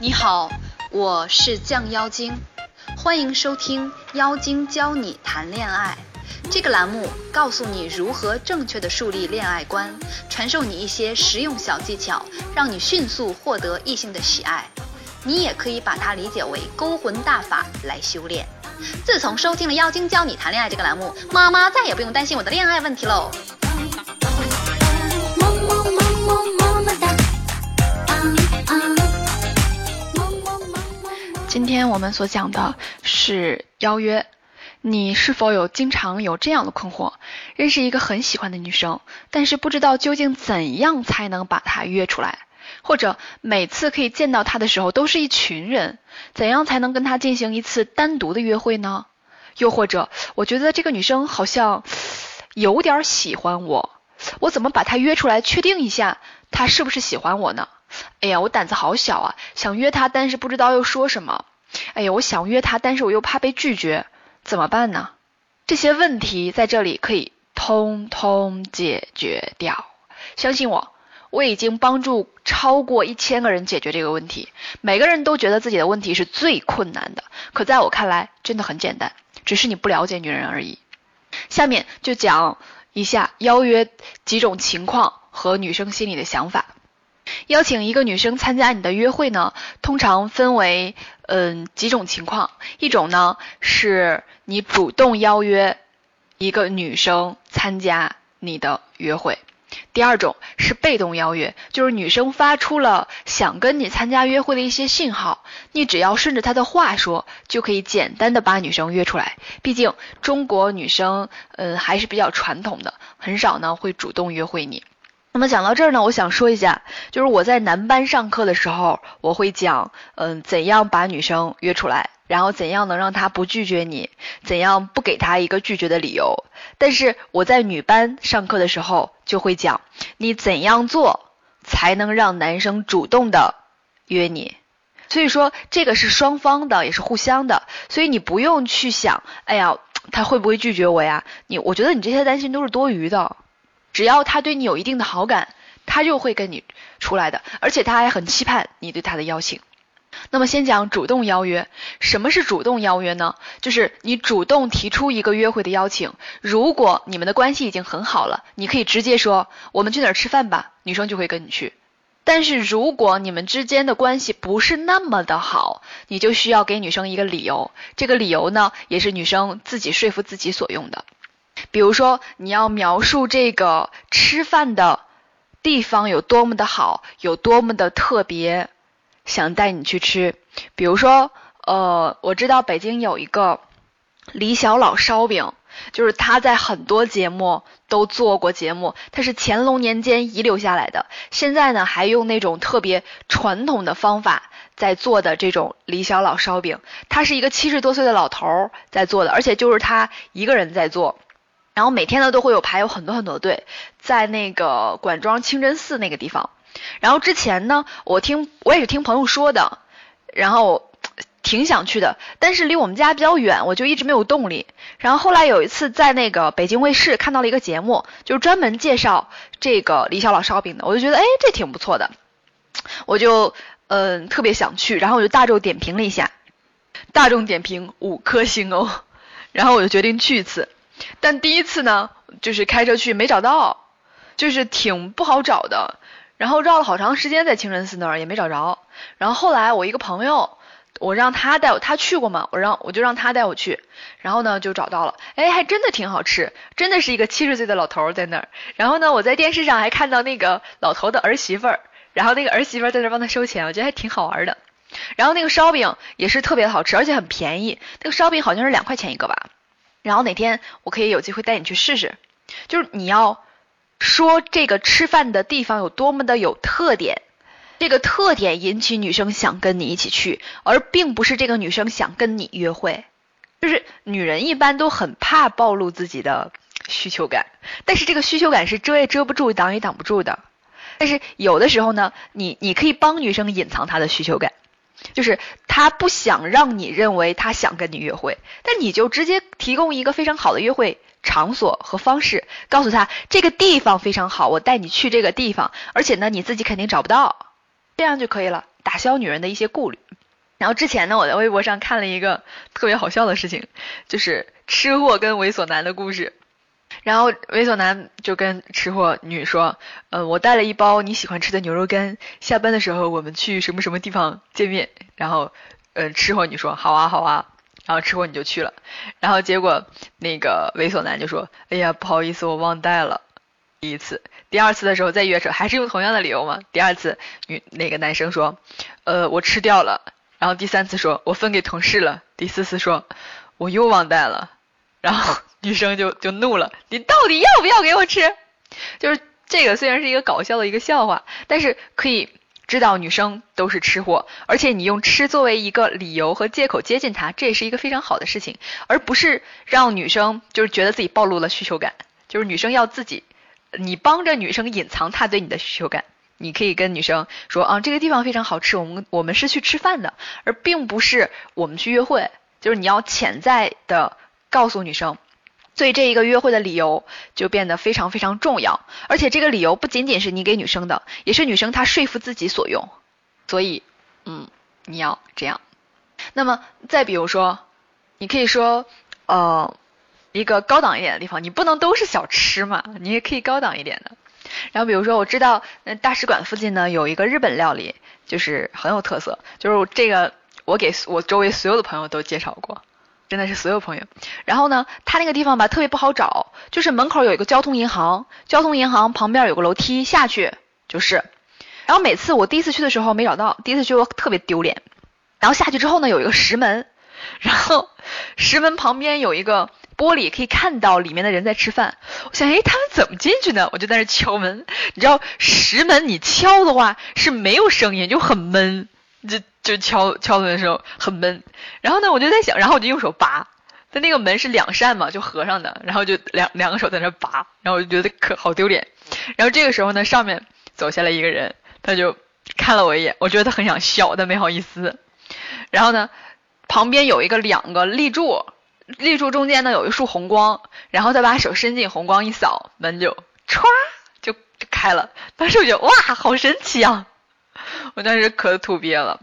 你好，我是降妖精，欢迎收听《妖精教你谈恋爱》这个栏目，告诉你如何正确的树立恋爱观，传授你一些实用小技巧，让你迅速获得异性的喜爱。你也可以把它理解为勾魂大法来修炼。自从收听了《妖精教你谈恋爱》这个栏目，妈妈再也不用担心我的恋爱问题喽。今天我们所讲的是邀约。你是否有经常有这样的困惑？认识一个很喜欢的女生，但是不知道究竟怎样才能把她约出来，或者每次可以见到她的时候都是一群人，怎样才能跟她进行一次单独的约会呢？又或者，我觉得这个女生好像有点喜欢我，我怎么把她约出来确定一下她是不是喜欢我呢？哎呀，我胆子好小啊，想约她，但是不知道又说什么。哎呀，我想约她，但是我又怕被拒绝，怎么办呢？这些问题在这里可以通通解决掉。相信我，我已经帮助超过一千个人解决这个问题。每个人都觉得自己的问题是最困难的，可在我看来真的很简单，只是你不了解女人而已。下面就讲一下邀约几种情况和女生心里的想法。邀请一个女生参加你的约会呢，通常分为嗯几种情况。一种呢是你主动邀约一个女生参加你的约会。第二种是被动邀约，就是女生发出了想跟你参加约会的一些信号，你只要顺着她的话说，就可以简单的把女生约出来。毕竟中国女生嗯还是比较传统的，很少呢会主动约会你。那么讲到这儿呢，我想说一下，就是我在男班上课的时候，我会讲，嗯，怎样把女生约出来，然后怎样能让她不拒绝你，怎样不给她一个拒绝的理由。但是我在女班上课的时候，就会讲，你怎样做才能让男生主动的约你。所以说，这个是双方的，也是互相的，所以你不用去想，哎呀，他会不会拒绝我呀？你，我觉得你这些担心都是多余的。只要他对你有一定的好感，他就会跟你出来的，而且他还很期盼你对他的邀请。那么先讲主动邀约，什么是主动邀约呢？就是你主动提出一个约会的邀请。如果你们的关系已经很好了，你可以直接说我们去哪儿吃饭吧，女生就会跟你去。但是如果你们之间的关系不是那么的好，你就需要给女生一个理由。这个理由呢，也是女生自己说服自己所用的。比如说，你要描述这个吃饭的地方有多么的好，有多么的特别，想带你去吃。比如说，呃，我知道北京有一个李小老烧饼，就是他在很多节目都做过节目，他是乾隆年间遗留下来的，现在呢还用那种特别传统的方法在做的这种李小老烧饼。他是一个七十多岁的老头儿在做的，而且就是他一个人在做。然后每天呢都会有排有很多很多队，在那个管庄清真寺那个地方。然后之前呢，我听我也是听朋友说的，然后挺想去的，但是离我们家比较远，我就一直没有动力。然后后来有一次在那个北京卫视看到了一个节目，就是专门介绍这个李小老烧饼的，我就觉得哎这挺不错的，我就嗯特别想去，然后我就大众点评了一下，大众点评五颗星哦，然后我就决定去一次。但第一次呢，就是开车去没找到，就是挺不好找的，然后绕了好长时间在清真寺那儿也没找着。然后后来我一个朋友，我让他带我，他去过嘛，我让我就让他带我去，然后呢就找到了，哎，还真的挺好吃，真的是一个七十岁的老头在那儿。然后呢，我在电视上还看到那个老头的儿媳妇儿，然后那个儿媳妇儿在那帮他收钱，我觉得还挺好玩的。然后那个烧饼也是特别好吃，而且很便宜，那个烧饼好像是两块钱一个吧。然后哪天我可以有机会带你去试试，就是你要说这个吃饭的地方有多么的有特点，这个特点引起女生想跟你一起去，而并不是这个女生想跟你约会。就是女人一般都很怕暴露自己的需求感，但是这个需求感是遮也遮不住，挡也挡不住的。但是有的时候呢，你你可以帮女生隐藏她的需求感。就是他不想让你认为他想跟你约会，但你就直接提供一个非常好的约会场所和方式，告诉他这个地方非常好，我带你去这个地方，而且呢你自己肯定找不到，这样就可以了，打消女人的一些顾虑。然后之前呢，我在微博上看了一个特别好笑的事情，就是吃货跟猥琐男的故事。然后猥琐男就跟吃货女说，呃，我带了一包你喜欢吃的牛肉干，下班的时候我们去什么什么地方见面。然后，呃，吃货女说好啊好啊，然后吃货女就去了。然后结果那个猥琐男就说，哎呀不好意思我忘带了。第一次，第二次的时候再约着，还是用同样的理由嘛。第二次女那个男生说，呃我吃掉了。然后第三次说我分给同事了。第四次说我又忘带了。然后女生就就怒了，你到底要不要给我吃？就是这个虽然是一个搞笑的一个笑话，但是可以知道女生都是吃货，而且你用吃作为一个理由和借口接近她，这也是一个非常好的事情，而不是让女生就是觉得自己暴露了需求感，就是女生要自己，你帮着女生隐藏她对你的需求感。你可以跟女生说啊，这个地方非常好吃，我们我们是去吃饭的，而并不是我们去约会，就是你要潜在的。告诉女生，所以这一个约会的理由就变得非常非常重要，而且这个理由不仅仅是你给女生的，也是女生她说服自己所用。所以，嗯，你要这样。那么再比如说，你可以说，呃，一个高档一点的地方，你不能都是小吃嘛，你也可以高档一点的。然后比如说，我知道那大使馆附近呢有一个日本料理，就是很有特色，就是这个我给我周围所有的朋友都介绍过。真的是所有朋友，然后呢，他那个地方吧特别不好找，就是门口有一个交通银行，交通银行旁边有个楼梯下去就是，然后每次我第一次去的时候没找到，第一次去我特别丢脸，然后下去之后呢有一个石门，然后石门旁边有一个玻璃可以看到里面的人在吃饭，我想诶他们怎么进去呢？我就在那敲门，你知道石门你敲的话是没有声音，就很闷。就就敲敲门的时候很闷，然后呢，我就在想，然后我就用手拔，它那个门是两扇嘛，就合上的，然后就两两个手在那拔，然后我就觉得可好丢脸。然后这个时候呢，上面走下来一个人，他就看了我一眼，我觉得他很想笑，但没好意思。然后呢，旁边有一个两个立柱，立柱中间呢有一束红光，然后他把手伸进红光一扫，门就歘就就开了。当时我觉得哇，好神奇啊！我当时可土鳖了，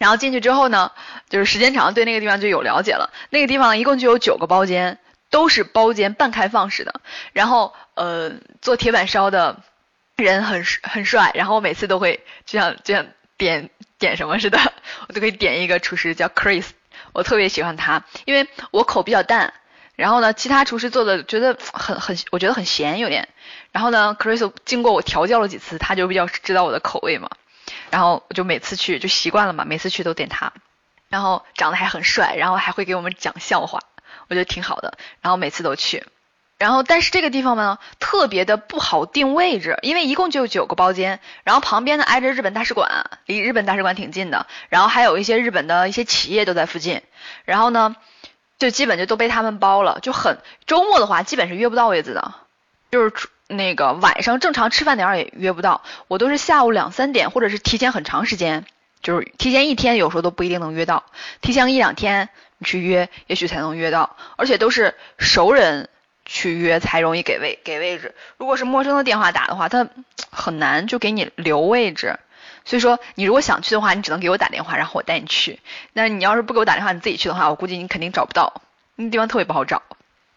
然后进去之后呢，就是时间长，对那个地方就有了解了。那个地方一共就有九个包间，都是包间半开放式的。然后呃，做铁板烧的人很很帅，然后我每次都会就像就像点点什么似的，我都可以点一个厨师叫 Chris，我特别喜欢他，因为我口比较淡。然后呢，其他厨师做的觉得很很，我觉得很咸有点。然后呢，Chris 经过我调教了几次，他就比较知道我的口味嘛。然后我就每次去就习惯了嘛，每次去都点他，然后长得还很帅，然后还会给我们讲笑话，我觉得挺好的。然后每次都去，然后但是这个地方呢特别的不好定位置，因为一共就九个包间，然后旁边呢挨着日本大使馆，离日本大使馆挺近的，然后还有一些日本的一些企业都在附近，然后呢就基本就都被他们包了，就很周末的话基本是约不到位子的，就是。那个晚上正常吃饭点儿也约不到，我都是下午两三点，或者是提前很长时间，就是提前一天，有时候都不一定能约到，提前一两天你去约，也许才能约到，而且都是熟人去约才容易给位给位置，如果是陌生的电话打的话，他很难就给你留位置，所以说你如果想去的话，你只能给我打电话，然后我带你去，那你要是不给我打电话，你自己去的话，我估计你肯定找不到，那地方特别不好找。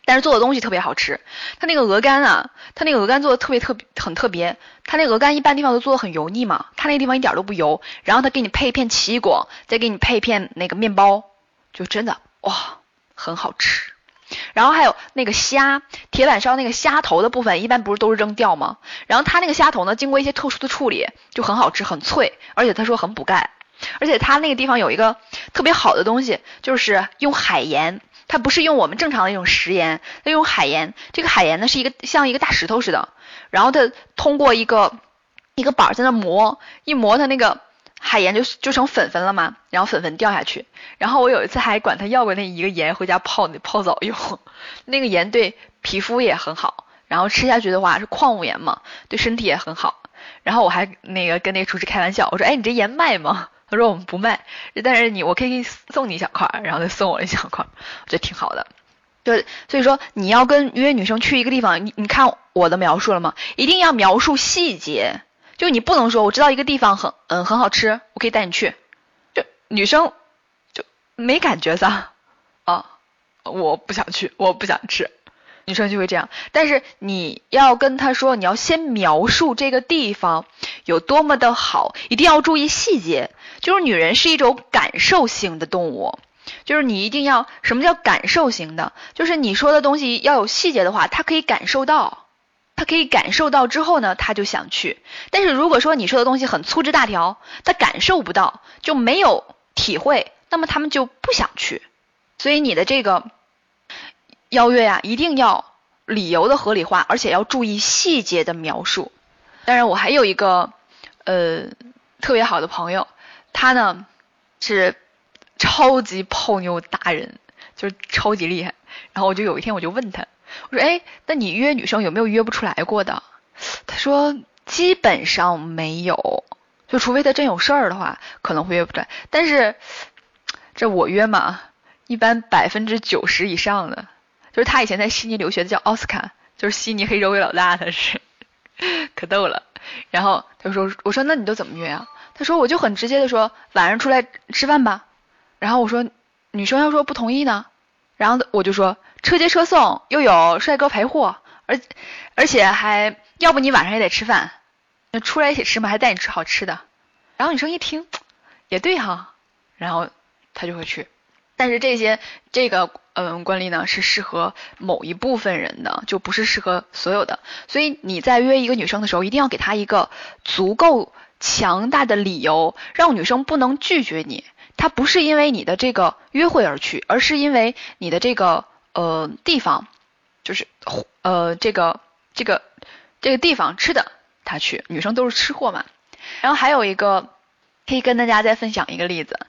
但是做的东西特别好吃，他那个鹅肝啊，他那个鹅肝做的特别特别很特别，他那鹅肝一般地方都做的很油腻嘛，他那个地方一点都不油，然后他给你配一片奇异果，再给你配一片那个面包，就真的哇，很好吃。然后还有那个虾，铁板烧那个虾头的部分一般不是都是扔掉吗？然后他那个虾头呢，经过一些特殊的处理，就很好吃，很脆，而且他说很补钙，而且他那个地方有一个特别好的东西，就是用海盐。它不是用我们正常的一种食盐，它用海盐。这个海盐呢是一个像一个大石头似的，然后它通过一个一个板在那磨，一磨它那个海盐就就成粉粉了嘛，然后粉粉掉下去。然后我有一次还管他要过那一个盐回家泡那泡澡用，那个盐对皮肤也很好，然后吃下去的话是矿物盐嘛，对身体也很好。然后我还那个跟那个厨师开玩笑，我说哎你这盐卖吗？他说我们不卖，但是你我可以给你送你一小块，然后他送我一小块，我觉得挺好的。就所以说你要跟约女生去一个地方，你你看我的描述了吗？一定要描述细节，就就你不能说我知道一个地方很嗯很好吃，我可以带你去。就女生就没感觉噻，啊，我不想去，我不想吃，女生就会这样。但是你要跟她说，你要先描述这个地方有多么的好，一定要注意细节。就是女人是一种感受型的动物，就是你一定要什么叫感受型的？就是你说的东西要有细节的话，她可以感受到，她可以感受到之后呢，她就想去。但是如果说你说的东西很粗枝大条，她感受不到，就没有体会，那么他们就不想去。所以你的这个邀约呀，一定要理由的合理化，而且要注意细节的描述。当然，我还有一个呃特别好的朋友，他呢是超级泡妞达人，就是超级厉害。然后我就有一天我就问他，我说：“哎，那你约女生有没有约不出来过的？”他说：“基本上没有，就除非他真有事儿的话，可能会约不出来。但是这我约嘛，一般百分之九十以上的，就是他以前在悉尼留学的叫奥斯卡，就是悉尼黑社会老大，他是可逗了。然后他说：“我说那你都怎么约啊？”他说：“我就很直接的说晚上出来吃饭吧。”然后我说：“女生要说不同意呢？”然后我就说：“车接车送，又有帅哥陪护，而而且还要不你晚上也得吃饭，那出来一起吃嘛，还带你吃好吃的。”然后女生一听，也对哈，然后他就会去。但是这些这个嗯惯例呢是适合某一部分人的，就不是适合所有的。所以你在约一个女生的时候，一定要给她一个足够强大的理由，让女生不能拒绝你。她不是因为你的这个约会而去，而是因为你的这个呃地方，就是呃这个这个这个地方吃的，她去。女生都是吃货嘛。然后还有一个。可以跟大家再分享一个例子，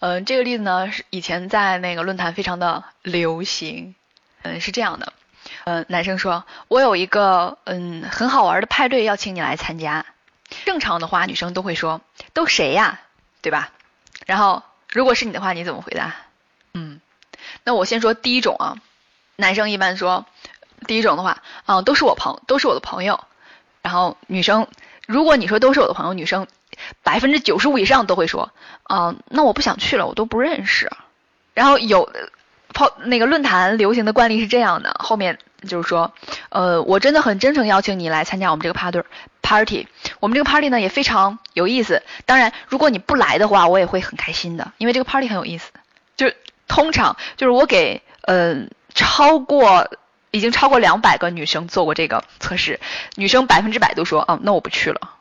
嗯，这个例子呢是以前在那个论坛非常的流行，嗯，是这样的，嗯，男生说，我有一个嗯很好玩的派对要请你来参加，正常的话女生都会说，都谁呀，对吧？然后如果是你的话，你怎么回答？嗯，那我先说第一种啊，男生一般说第一种的话，啊，都是我朋，都是我的朋友，然后女生，如果你说都是我的朋友，女生。百分之九十五以上都会说，啊，那我不想去了，我都不认识。然后有泡那个论坛流行的惯例是这样的，后面就是说，呃，我真的很真诚邀请你来参加我们这个 party party，我们这个 party 呢也非常有意思。当然，如果你不来的话，我也会很开心的，因为这个 party 很有意思。就是通常就是我给呃超过已经超过两百个女生做过这个测试，女生百分之百都说，啊，那我不去了。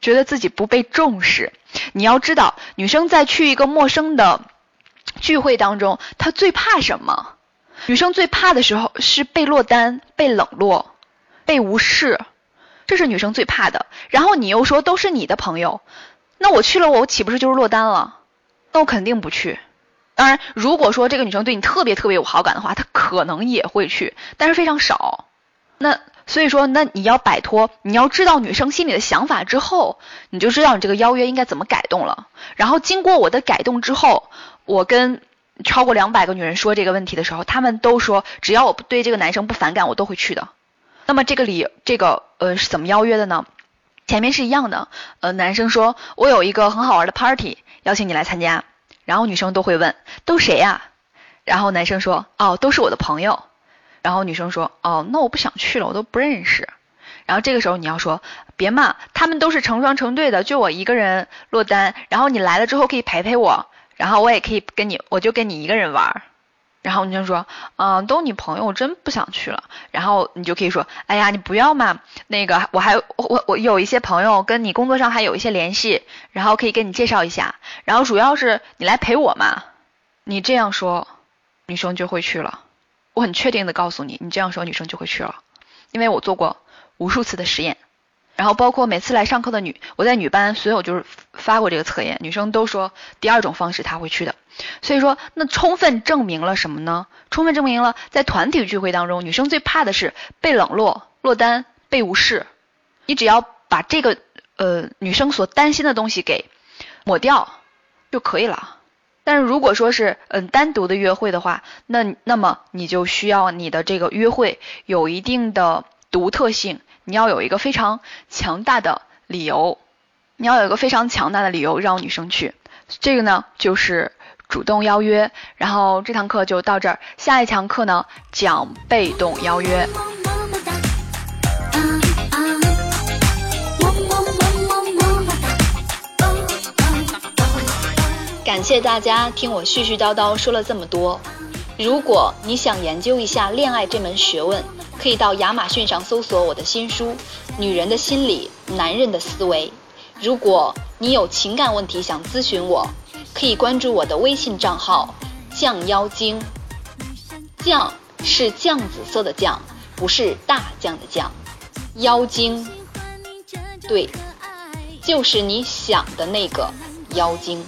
觉得自己不被重视，你要知道，女生在去一个陌生的聚会当中，她最怕什么？女生最怕的时候是被落单、被冷落、被无视，这是女生最怕的。然后你又说都是你的朋友，那我去了，我岂不是就是落单了？那我肯定不去。当然，如果说这个女生对你特别特别有好感的话，她可能也会去，但是非常少。那。所以说，那你要摆脱，你要知道女生心里的想法之后，你就知道你这个邀约应该怎么改动了。然后经过我的改动之后，我跟超过两百个女人说这个问题的时候，她们都说只要我对这个男生不反感，我都会去的。那么这个理，这个呃是怎么邀约的呢？前面是一样的，呃男生说我有一个很好玩的 party，邀请你来参加，然后女生都会问都谁呀？然后男生说哦都是我的朋友。然后女生说：“哦，那我不想去了，我都不认识。”然后这个时候你要说：“别嘛，他们都是成双成对的，就我一个人落单。然后你来了之后可以陪陪我，然后我也可以跟你，我就跟你一个人玩。”然后你就说：“嗯，都你朋友，我真不想去了。”然后你就可以说：“哎呀，你不要嘛，那个我还我我有一些朋友跟你工作上还有一些联系，然后可以跟你介绍一下。然后主要是你来陪我嘛。”你这样说，女生就会去了。我很确定的告诉你，你这样说女生就会去了，因为我做过无数次的实验，然后包括每次来上课的女，我在女班所有就是发过这个测验，女生都说第二种方式她会去的，所以说那充分证明了什么呢？充分证明了在团体聚会当中，女生最怕的是被冷落、落单、被无视，你只要把这个呃女生所担心的东西给抹掉就可以了。但是如果说是嗯单独的约会的话，那那么你就需要你的这个约会有一定的独特性，你要有一个非常强大的理由，你要有一个非常强大的理由让女生去。这个呢就是主动邀约。然后这堂课就到这儿，下一堂课呢讲被动邀约。感谢大家听我絮絮叨叨说了这么多。如果你想研究一下恋爱这门学问，可以到亚马逊上搜索我的新书《女人的心理，男人的思维》。如果你有情感问题想咨询我，可以关注我的微信账号“酱妖精”。酱是酱紫色的酱，不是大酱的酱。妖精，对，就是你想的那个妖精。